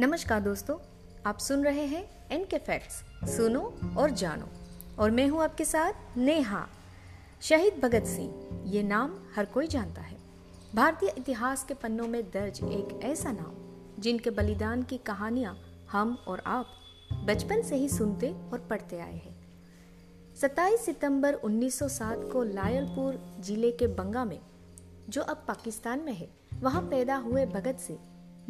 नमस्कार दोस्तों, आप सुन रहे हैं एन के फैक्ट्स सुनो और जानो। और मैं हूँ आपके साथ नेहा। शहीद भगत सिंह, ये नाम हर कोई जानता है। भारतीय इतिहास के पन्नों में दर्ज एक ऐसा नाम, जिनके बलिदान की कहानियाँ हम और आप बचपन से ही सुनते और पढ़ते आए हैं। 27 सितंबर 1907 को लायलपुर ज़िले के बंगा में, जो अब पाकिस्तान में है, वहाँ पैदा हुए भगत सिंह,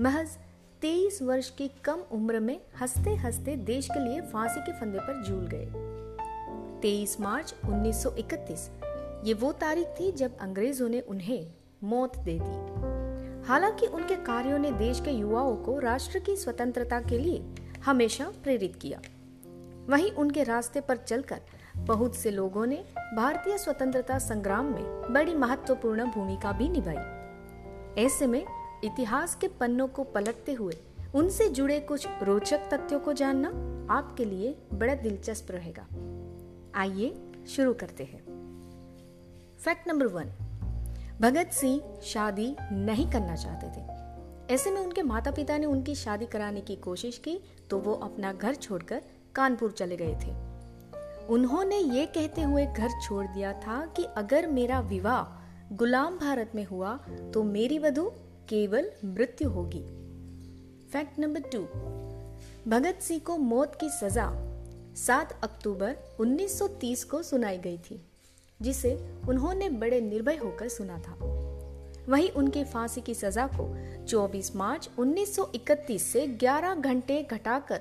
महज तेईस वर्ष की कम उम्र में हँसते हँसते देश के लिए फांसी के फंदे पर झूल गए। 23 मार्च 1931 ये वो तारीख थी जब अंग्रेज़ों ने उन्हें मौत दे दी। हालाँकि उनके कार्यों ने देश के युवाओं को राष्ट्र की स्वतंत्रता के लिए हमेशा प्रेरित किया। वहीं उनके रास्ते पर चलकर बहुत से लोगों ने भारतीय स्वतंत्रता संग्राम में बड़ी महत्वपूर्ण भूमिका भी निभाई। ऐसे में इतिहास के पन्नों को पलटते हुए उनसे जुड़े कुछ रोचक तथ्यों को जानना आपके लिए बड़ा दिलचस्प रहेगा। आइए शुरू करते हैं। Fact number one, Bhagat Singh शादी नहीं करना चाहते थे। ऐसे में उनके माता पिता ने उनकी शादी कराने की कोशिश की तो वो अपना घर छोड़कर कानपुर चले गए थे। उन्होंने ये कहते हुए घर छोड़ दिया था कि अगर मेरा विवाह गुलाम भारत में हुआ तो मेरी वधु केवल मृत्यु होगी। Fact number two Bhagat Singh को मौत की सजा 7 अक्टूबर 1930 को सुनाई गई थी, जिसे उन्होंने बड़े निर्भय होकर सुना था। वहीं उनके फांसी की सजा को 24 मार्च 1931 से 11 घंटे घटाकर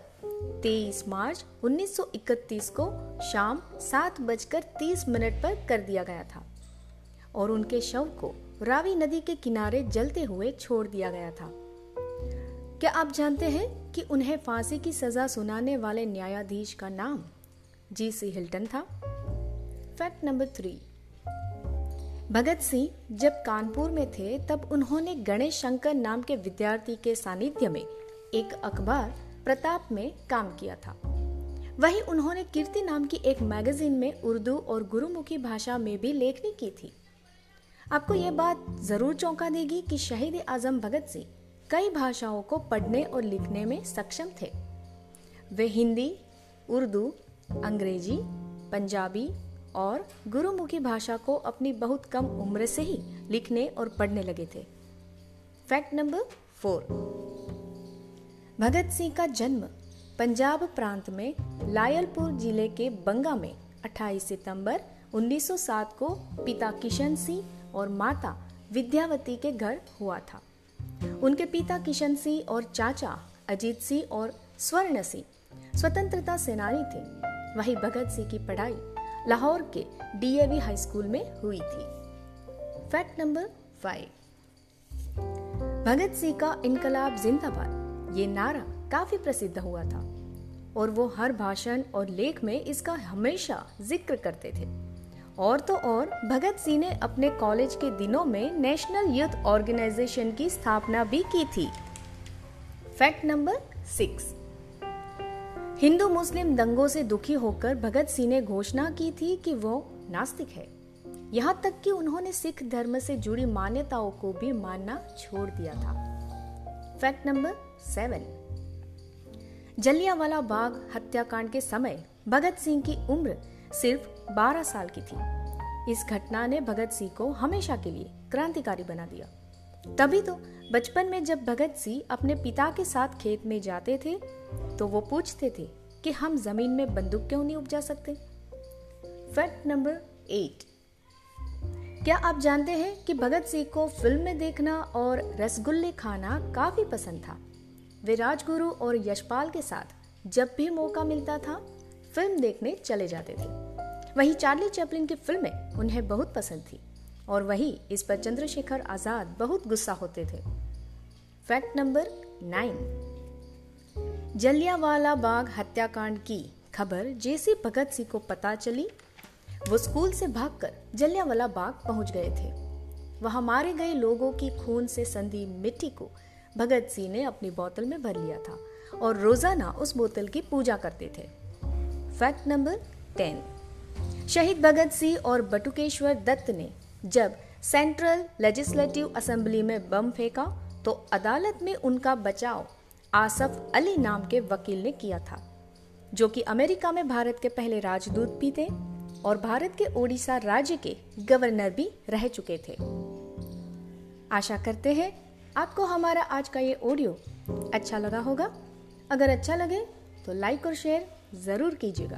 23 मार्च 1931 को शाम सात बजकर तीस मिनट पर कर दिया गया था। और उनके शव को रावी नदी के किनारे जलते हुए छोड़ दिया गया था। क्या आप जानते हैं कि उन्हें फांसी की सजा सुनाने वाले न्यायाधीश का नाम जी सी हिल्टन था? Fact number three. Bhagat Singh जब कानपुर में थे, तब उन्होंने गणेश शंकर नाम के विद्यार्थी के सानिध्य में एक अखबार प्रताप में काम किया था। वहीं उन्होंने कीर्ति नाम की एक मैगजीन में उर्दू और गुरुमुखी भाषा में भी लेखनी की थी। आपको ये बात ज़रूर चौंका देगी कि शहीद आज़म भगत सिंह कई भाषाओं को पढ़ने और लिखने में सक्षम थे। वे हिंदी, उर्दू, अंग्रेज़ी, पंजाबी और गुरुमुखी भाषा को अपनी बहुत कम उम्र से ही लिखने और पढ़ने लगे थे। Fact number four. Bhagat Singh का जन्म पंजाब प्रांत में लायलपुर ज़िले के बंगा में 28 सितंबर 1907 को पिता किशन सिंह और माता विद्यावती के घर हुआ था। उनके पिता किशन सिंह और चाचा अजीत सिंह और स्वर्ण सिंह स्वतंत्रता सेनानी थे। वही भगत सिंह की पढ़ाई लाहौर के डीएवी हाई स्कूल में हुई थी। फैक्ट नंबर भगत सिंह का इनकलाब जिंदाबाद, ये नारा काफ़ी प्रसिद्ध हुआ था। और वो हर भाषण और लेख में इसका हमेशा ज़िक्र करते थे। और तो और, भगत सिंह ने अपने कॉलेज के दिनों में नेशनल यूथ ऑर्गेनाइजेशन की स्थापना भी की थी। Fact number six. Hindu Muslim दंगों से दुखी होकर भगत सिंह ने घोषणा की थी कि वो नास्तिक है। यहाँ तक कि उन्होंने सिख धर्म से जुड़ी मान्यताओं को भी मानना छोड़ दिया था। Fact number seven. Jallianwala Bagh हत्याकांड के समय भगत सिंह की उम्र सिर्फ़ 12 साल की थी। इस घटना ने भगत सिंह को हमेशा के लिए क्रांतिकारी बना दिया। तभी तो बचपन में जब भगत सिंह अपने पिता के साथ खेत में जाते थे तो वो पूछते थे कि हम ज़मीन में बंदूक क्यों नहीं उपजा सकते? फैक्ट नंबर एट क्या आप जानते हैं कि भगत सिंह को फ़िल्म में देखना और रसगुल्ले खाना काफ़ी पसंद था? वे राजगुरु और यशपाल के साथ जब भी मौका मिलता था, फ़िल्म देखने चले जाते थे। वही चार्ली चैपलिन की फ़िल्में उन्हें बहुत पसंद थी। और वही इस पर चंद्रशेखर आज़ाद बहुत गुस्सा होते थे। Fact number nine. Jallianwala Bagh हत्याकांड की खबर जैसे भगत सिंह को पता चली। वो स्कूल से भागकर जलियावाला बाग पहुँच गए थे। वहाँ मारे गए लोगों की खून से संधी मिट्टी को भगत सिंह ने अपनी बोतल में भर लिया था और रोज़ाना उस बोतल की पूजा करते थे। Fact number ten. शहीद भगत सिंह और बटुकेश्वर दत्त ने जब सेंट्रल लेजिस्लेटिव असेंबली में बम फेंका तो अदालत में उनका बचाव आसफ अली नाम के वकील ने किया था, जो कि अमेरिका में भारत के पहले राजदूत भी थे और भारत के ओडिशा राज्य के गवर्नर भी रह चुके थे। आशा करते हैं आपको हमारा आज का ये ऑडियो अच्छा लगा होगा। अगर अच्छा लगे तो लाइक और शेयर ज़रूर कीजिएगा।